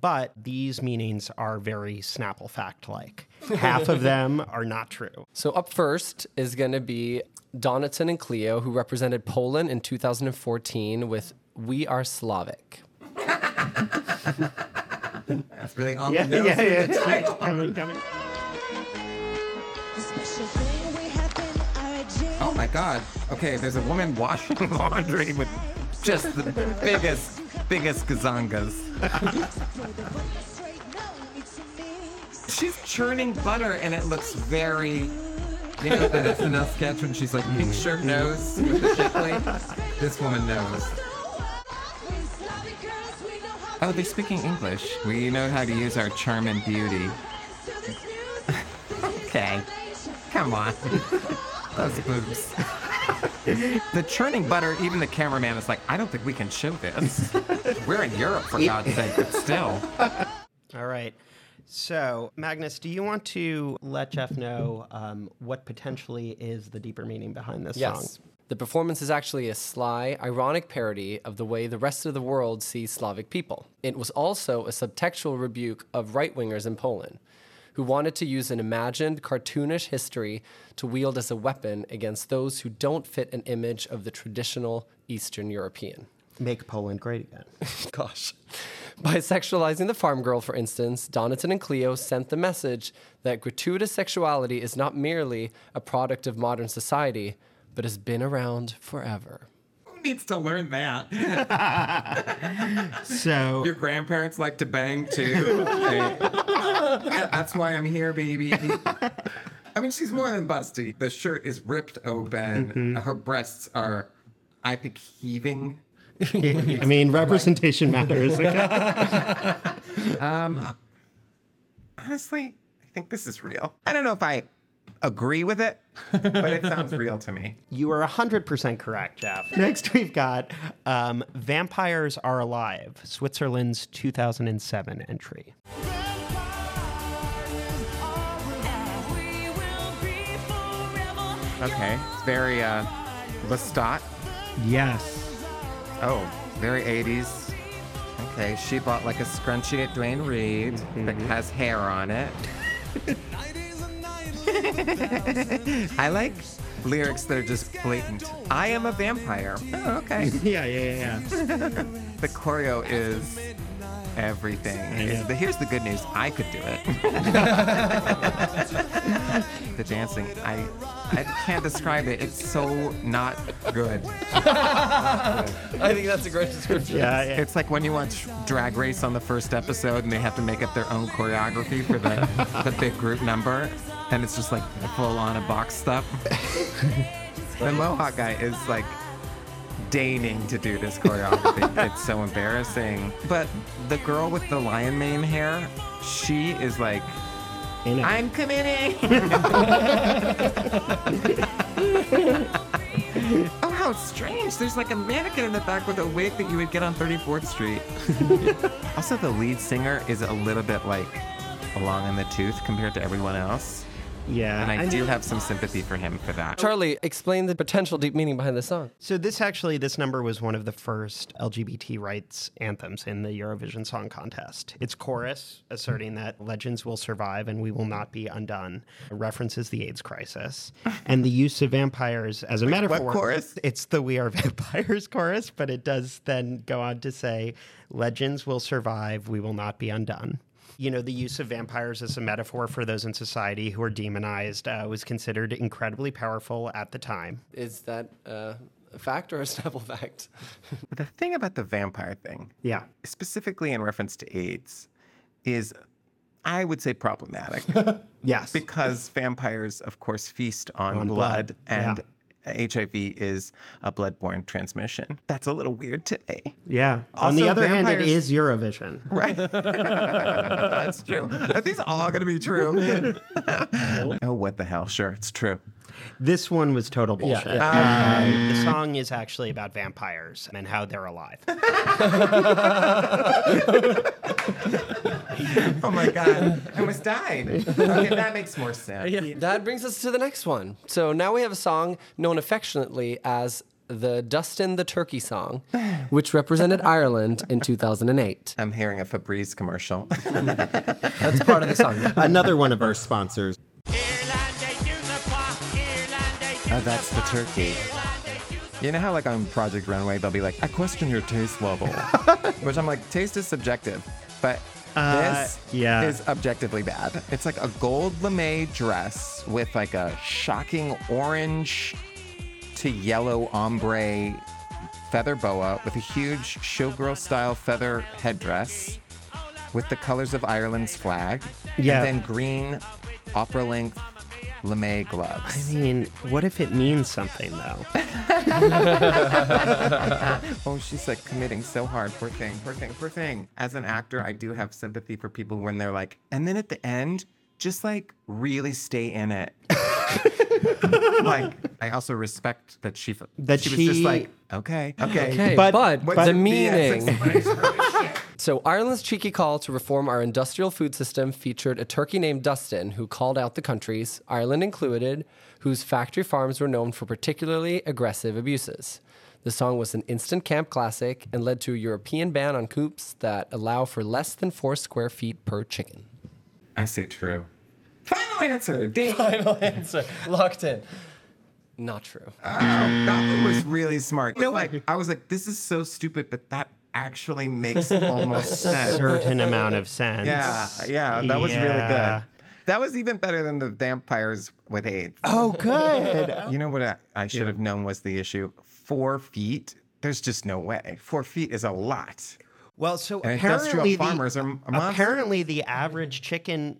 But these meanings are very Snapple fact like. Half of them are not true. So up first is going to be Donatan and Cleo, who represented Poland in 2014 with We Are Slavic. That's really on Yeah, the nose. yeah, yeah. Coming, coming. Oh my God. Okay, there's a woman washing laundry with just the biggest, biggest gazangas. She's churning butter and it looks very. You know that SNL sketch when she's like pink shirt nose with the? This woman knows. Oh, they're speaking English. We know how to use our charm and beauty. okay. Come on. Those boobs. the churning butter, even the cameraman is like, I don't think we can show this. We're in Europe, for God's sake, but still. All right. So, Magnus, do you want to let Jeff know um, what potentially is the deeper meaning behind this Yes. song? The performance is actually a sly, ironic parody of the way the rest of the world sees Slavic people. It was also a subtextual rebuke of right wingers in Poland, who wanted to use an imagined, cartoonish history to wield as a weapon against those who don't fit an image of the traditional Eastern European. Make Poland great again. Gosh. By sexualizing the farm girl, for instance, Donatan and Cleo sent the message that gratuitous sexuality is not merely a product of modern society, but has been around forever. Needs to learn that? So, Your grandparents like to bang too. Hey. That's why I'm here, baby. I mean, she's more than busty. The shirt is ripped open. Her breasts are, I think, heaving. I mean, representation matters. Um, honestly, I think this is real. I don't know if I agree with it, but it sounds real to me. You are 100% correct, Jeff. Next, we've got um, Vampires Are Alive, Switzerland's 2007 entry. Okay, it's very uh, Lestat. Yes. Oh, very 80s. Okay, she bought like a scrunchie at Duane Reade that has hair on it. I like lyrics that are just blatant. I am a vampire. Oh, okay. Yeah, yeah, yeah. The choreo is everything. It's the- here's the good news. I could do it. the dancing, I I can't describe it. It's so not good. I think that's a great description. Yeah, yeah. It's like when you watch Drag Race on the first episode and they have to make up their own choreography for the, the big group number, and it's just like full on a box step. the Mohawk guy is like deigning to do this choreography. it's so embarrassing. But the girl with the lion mane hair, she is like, In. I'm committing. oh, how strange. There's like a mannequin in the back with a wig that you would get on 34th Street. also, the lead singer is a little bit like along in the tooth compared to everyone else. Yeah. And I and- do have some sympathy for him for that. Charlie, explain the potential deep meaning behind this song. So this actually, this number was one of the first LGBT rights anthems in the Eurovision Song Contest. Its chorus, asserting that legends will survive and we will not be undone, references the AIDS crisis, and the use of vampires as a metaphor. What chorus? It's the "We Are Vampires" chorus, but it does then go on to say, "Legends will survive, we will not be undone." You know, the use of vampires as a metaphor for those in society who are demonized uh, was considered incredibly powerful at the time. Is that uh, a fact or a Snapple fact? The thing about the vampire thing, Yeah. specifically in reference to AIDS, is I would say problematic. Yes. because vampires, of course, feast on, On blood, blood, and HIV is a bloodborne transmission. That's a little weird today. me. Yeah. On the Also, other hand, it is Eurovision. Right. That's true. Are these all going to be true? oh, what the hell? Sure, it's true. This one was total bullshit. Um, the song is actually about vampires and how they're alive. Oh my God. I almost died. Okay, that makes more sense. That brings us to the next one. So now we have a song known affectionately as the Dustin the Turkey song, which represented Ireland in 2008. I'm hearing a Febreze commercial. That's part of the song. Another one of our sponsors. Oh, that's the turkey. You know how, like, on Project Runway, they'll be like, I question your taste level. Which I'm like, taste is subjective. But this uh, yeah. is objectively bad. It's like a gold lame dress with like a shocking orange to yellow ombre feather boa with a huge showgirl style feather headdress with the colors of Ireland's flag. Yeah. And then green opera length lame gloves. I mean, what if it means something, though? Oh, she's like committing so hard. Poor thing, poor thing, poor thing. As an actor, I do have sympathy for people when they're like, and then at the end, just like really stay in it. like I also respect that she f- That she was just like okay, okay, Okay, But- but, What's the the meaning. So Ireland's cheeky call to reform our industrial food system featured a turkey named Dustin who called out the countries, Ireland included, whose factory farms were known for particularly aggressive abuses. The song was an instant camp classic and led to a European ban on coops that allow for less than four square feet per chicken. I say true. Final answer. Ding. Final answer. Locked in. Not true. Oh, that was really smart. You know, like I was like, this is so stupid, but that actually makes almost sense. Certain amount of sense. Yeah, yeah, that was really good. That was even better than the vampires with AIDS. Oh, good. You know what I, I should have known was the issue? Four feet. There's just no way. Four feet is a lot. Well, so And apparently, farmers the, are apparently the average chicken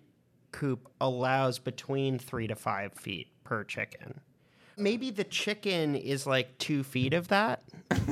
coop allows between three to five feet per chicken. Maybe the chicken is like two feet of that.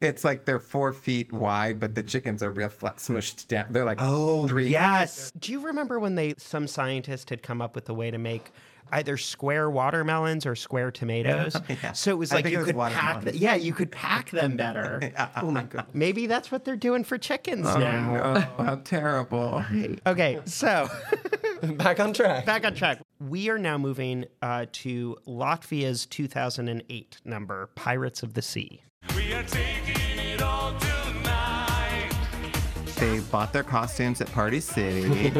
It's like they're four feet wide, but the chickens are real flat, smushed down. They're like Oh, three. yes. Do you remember when they some scientist had come up with a way to make either square watermelons or square tomatoes? Yeah. So it was like you was could pack. watermelons. The, yeah, you could pack them better. Oh my god. Maybe that's what they're doing for chickens now. Oh, how terrible. Okay, so Back on track. back on track. We are now moving uh, to Latvia's 2008 number, Pirates of the Sea. We are taking it all tonight. They bought their costumes at Party City.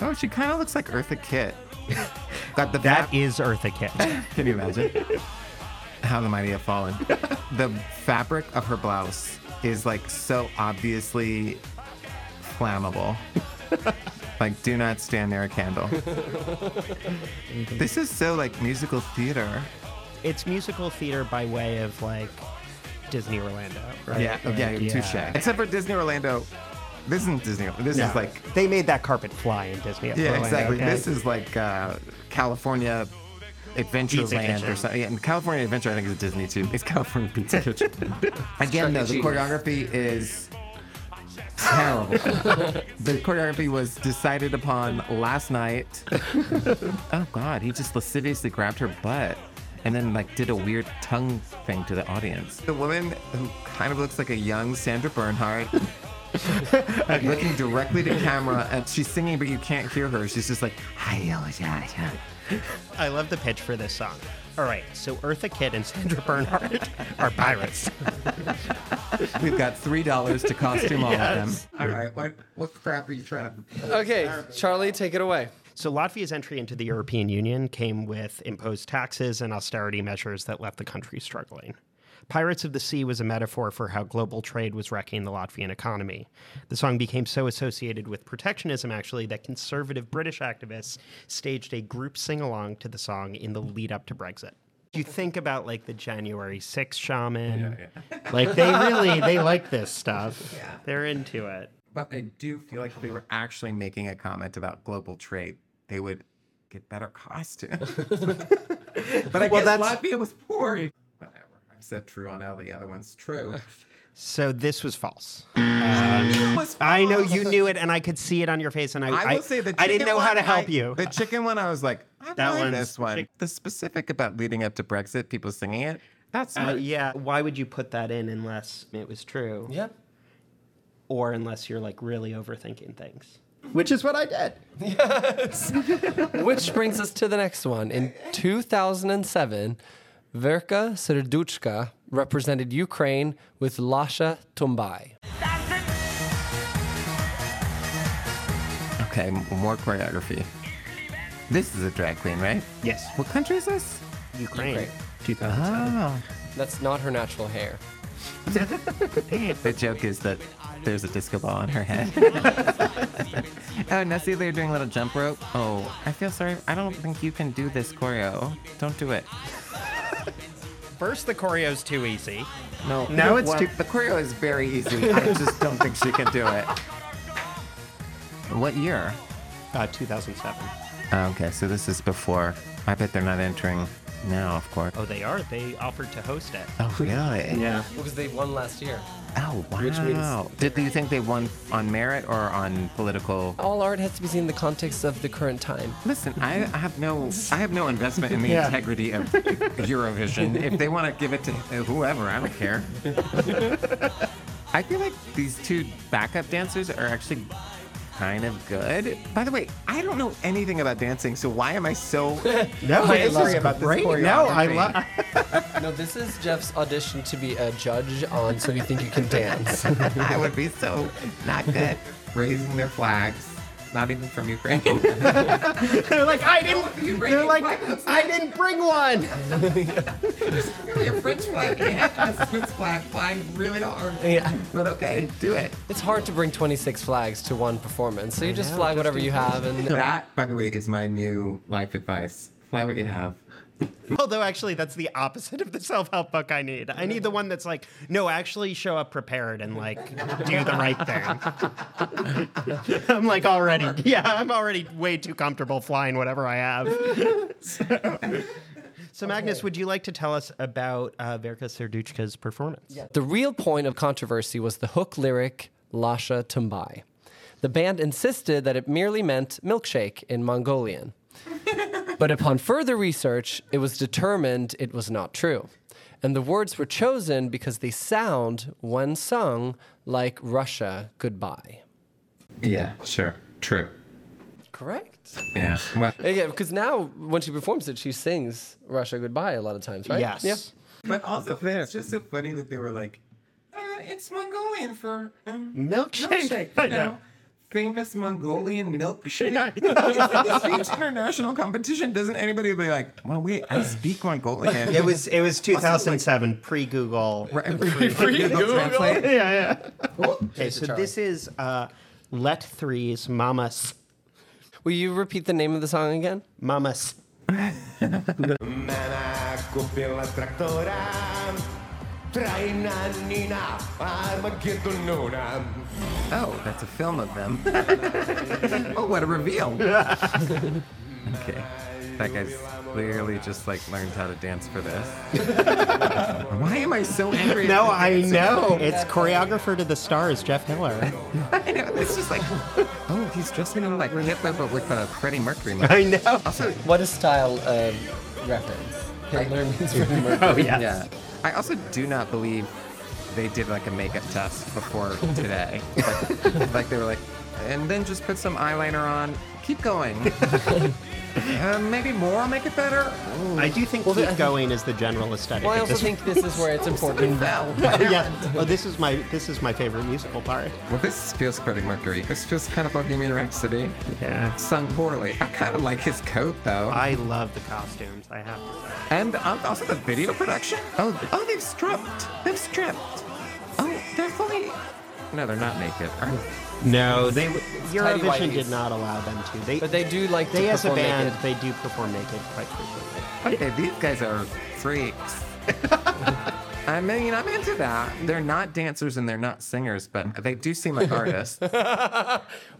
oh, she kind of looks like Eartha Kitt. Got the That fat- is Eartha Kitt. Can you imagine? How the mighty have fallen. the fabric of her blouse is like so obviously flammable. like, do not stand near a candle. this is so like musical theater. it's musical theater by way of like Disney Orlando, right? Yeah, Like, yeah, touche. Except for Disney Orlando. This isn't Disney. This No, is like they made that carpet fly in Disney. Yeah, Orlando, exactly. okay? This is like uh, California Pizza Adventureland or something. Yeah, and California Adventure, I think, is Disney too. It's California Pizza Kitchen. Again, though, the choreography is terrible. the choreography was decided upon last night. oh God, he just lasciviously grabbed her butt. And then like did a weird tongue thing to the audience. The woman who kind of looks like a young Sandra Bernhard like looking directly to camera and she's singing but you can't hear her she's just like I love the pitch for this song. All right, so Eartha Kitt and Sandra Bernhard are pirates. we've got three dollars to costume all Yes. of them all right what what crap are you trying to Okay, Charlie, take it away. So Latvia's entry into the European Union came with imposed taxes and austerity measures that left the country struggling. Pirates of the Sea was a metaphor for how global trade was wrecking the Latvian economy. The song became so associated with protectionism, actually, that conservative British activists staged a group sing along to the song in the lead up to Brexit. You think about like the January 6th shaman. Like they really they like this stuff. Yeah. They're into it. but i do feel like if they were actually making a comment about global trade they would get better costumes but i Well, guess that's- latvia was poor whatever i said true on all the other ones true So this was false. It was I know you knew it, and I could see it on your face, and I I I, will say the I didn't chicken know how to help I- you. The chicken one, I was like, I That like one's this one. chick- The specific about leading up to Brexit, people singing it. That's Uh, yeah, why would you put that in unless it was true, Yeah. or unless you're like really overthinking things? Which is what I did. Yes. Which brings us to the next one. In 2007, Verka Serduchka represented Ukraine with Lasha Tumbai. okay. More choreography. This is a drag queen, right? Yes, What country is this? Ukraine, Ukraine. 2007. Oh. That's not her natural hair. The joke is that there's a disco ball on her head. oh, now see they're doing a little jump rope. Oh, I feel sorry. I don't think you can do this choreo. Don't do it. First, the choreo's too easy. No. Now it's well, too- The choreo is very easy. I just don't think she can do it. What year? Uh, 2007. Oh, okay, so this is before. I bet they're not entering now, of course. Oh, they are. They offered to host it. Oh, really? Yeah. Because they won last year. Oh, wow. Which means- Did you think they won on merit or on political? All art has to be seen in the context of the current time. Listen, I, I have no, I have no investment in the Yeah. integrity of Eurovision. If they want to give it to whoever, I don't care. I feel like these two backup dancers are actually kind of good. By the way, I don't know anything about dancing, so why am I so No, I it's love about this. No, I love. No, this is Jeff's audition to be a judge on So You Think You Can Dance. I would be so not good raising their flags. Not even from Ukraine. They're like, I didn't. You bring They're like, back. I didn't bring one. Your French flag, yeah, Swiss flag, flying really hard. yeah. But okay, do it. It's hard to bring 26 flags to one performance, so you just know, fly just whatever you have and That, by the way, is my new life advice. Fly what you have. Although actually, that's the opposite of the self-help book I need. I need the one that's like, no, actually show up prepared and like do the right thing. I'm like already, yeah, I'm already way too comfortable flying whatever I have. so, so Magnus, would you like to tell us about uh, Verka Serduchka's performance? The real point of controversy was the hook lyric Lasha Tumbai. The band insisted that it merely meant milkshake in Mongolian. but upon further research, it was determined it was not true. And the words were chosen because they sound, when sung, like Russia goodbye. Yeah, sure. True. Correct? Yeah. Well, Yeah, because now when she performs it, she sings Russia goodbye a lot of times, right? Yes. Yeah. but also, it's just so funny that they were like, uh, it's Mongolian for um, Milkshake. I know. Famous Mongolian milkshake. It's a huge international competition. Doesn't anybody be like, well, wait, I speak Mongolian? It was it was 2007, pre Google. Right, Google Translate. Yeah, yeah. Okay, so Charlie. this is uh, Let 3's Mama's Will you repeat the name of the song again? Mama Oh, that's a film of them. oh, what a reveal. okay. That guy's clearly just like learned how to dance for this. Why am I so angry? No, I know. It's choreographer to the stars, Jeff Hiller. I know. It's just like, oh, he's dressing in like Hitler, but with uh, Freddie Mercury. now. I know. Also, a style uh, reference? Hitler means Freddie Mercury. Oh, yes. yeah. I also do not believe they did like a makeup test before today. Like, like they were like, and then just put some eyeliner on. Keep going. uh, maybe more will make it better. I do think Well, keep the- going is the general aesthetic. Well, I also think this is where it's important. Well, yeah. Oh, this is my this is my favorite musical part. well, this feels pretty Mercury. This feels kind of Bohemian Rhapsody. Yeah. Sung poorly. I kind of like his coat though. I love the costumes. I have to say. And um, also the video production. Oh, oh, they've stripped. They've stripped. Oh, they're fully. No, they're not naked. Are- No, they Tidy Eurovision did not allow them to. They But they do like they to as a band naked. they do perform naked quite frequently. Okay, these guys are freaks. I mean, I'm into that. They're not dancers and they're not singers, but they do seem like artists.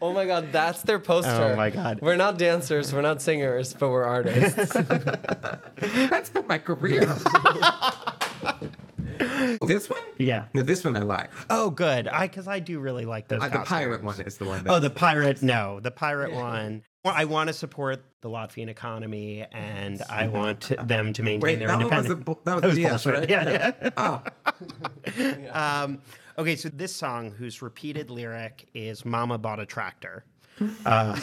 Oh my god, that's their poster. Oh my God. We're not dancers, we're not singers, but we're artists. That's been my career. this one? Yeah. No, this one I like. Oh, good. I because I do really like those. Uh, the pirate one is the one. That, Oh, the pirate. No, the pirate one. Well, I want to support the Latvian economy, and I want to- them to maintain Wait, their that one was a independence. bu- that was BS, bullshit. right? Yeah, oh, yeah. Um, okay, so this song, whose repeated lyric is "Mama bought a tractor," uh,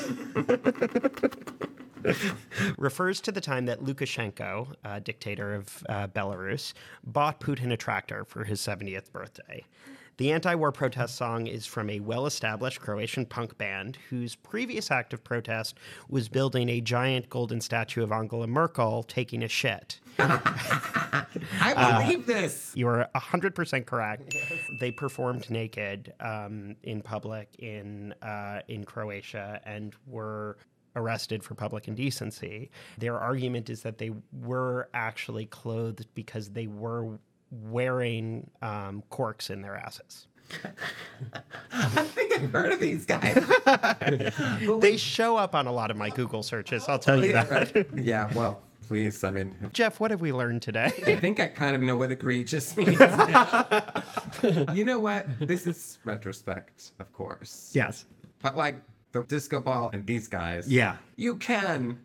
refers to the time that Lukashenko, uh, dictator of uh, Belarus, bought Putin a tractor for his 70th birthday. The anti war protest song is from a well established Croatian punk band whose previous act of protest was building a giant golden statue of Angela Merkel taking a shit. I believe this. You are 100% correct. They performed naked um, in public in, uh, in Croatia and were arrested for public indecency. Their argument is that they were actually clothed because they were wearing um, corks in their asses. I think I've heard of these guys. They show up on a lot of my Google searches, I'll tell you that. yeah, well, please. I mean, Jeff, what have we learned today? I think I kind of know what egregious means. you know what? This is retrospect, of course. yes. But like the disco ball and these guys, Yeah. you can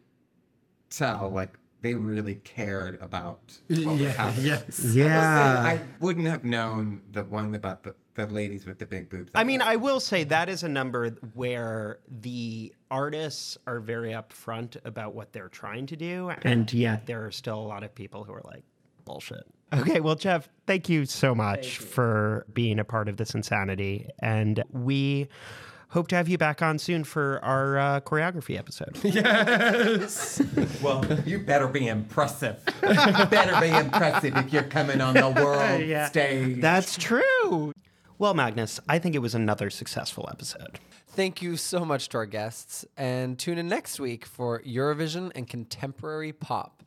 tell like they really cared about what was happening. Yeah. I wouldn't have known the one about the, the ladies with the big boobs. I mean, I will say that is a number where the artists are very upfront about what they're trying to do. And yet there are still a lot of people who are like, bullshit. Okay, well, Jeff, thank you so much for being a part of this insanity. And we hope to have you back on soon for our uh, choreography episode. Yes. well, you better be impressive. you better be impressive if you're coming on the world Yeah. stage. That's true. Well, Magnus, I think it was another successful episode. Thank you so much to our guests, and tune in next week for Eurovision and contemporary pop.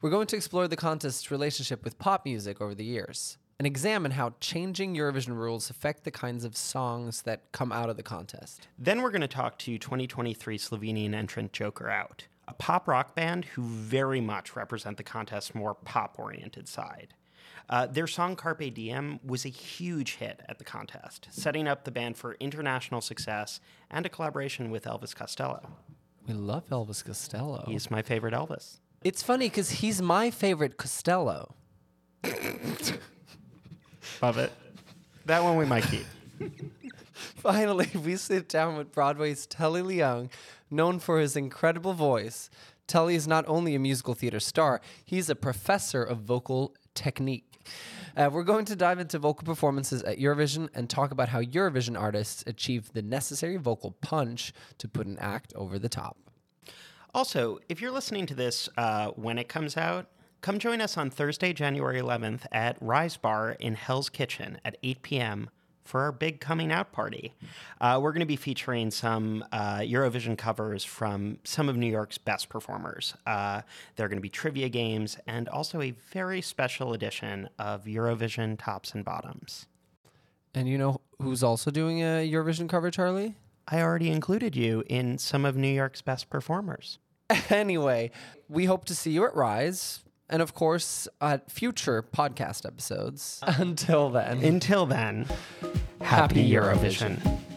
We're going to explore the contest's relationship with pop music over the years and examine how changing Eurovision rules affect the kinds of songs that come out of the contest. Then we're going to talk to 2023 Slovenian entrant Joker Out, a pop rock band who very much represent the contest's more pop oriented side. Uh, their song Carpe Diem was a huge hit at the contest, setting up the band for international success and a collaboration with Elvis Costello. We love Elvis Costello. He's my favorite Elvis. it's funny because he's my favorite Costello. Love it. That one we might keep. Finally, we sit down with Broadway's Telly Leung, known for his incredible voice. Telly is not only a musical theater star, he's a professor of vocal technique. Uh, we're going to dive into vocal performances at Eurovision and talk about how Eurovision artists achieve the necessary vocal punch to put an act over the top. Also, if you're listening to this uh, when it comes out, come join us on Thursday, January 11th at Rise Bar in Hell's Kitchen at 8 p.m. for our big coming out party. Uh, we're going to be featuring some uh, Eurovision covers from some of New York's best performers. Uh, there are going to be trivia games and also a very special edition of Eurovision Tops and Bottoms. And you know who's also doing a Eurovision cover, Charlie? I already included you in some of New York's best performers. anyway, we hope to see you at Rise and, of course, at future podcast episodes. Until then. Until then, happy, Happy Eurovision. Eurovision.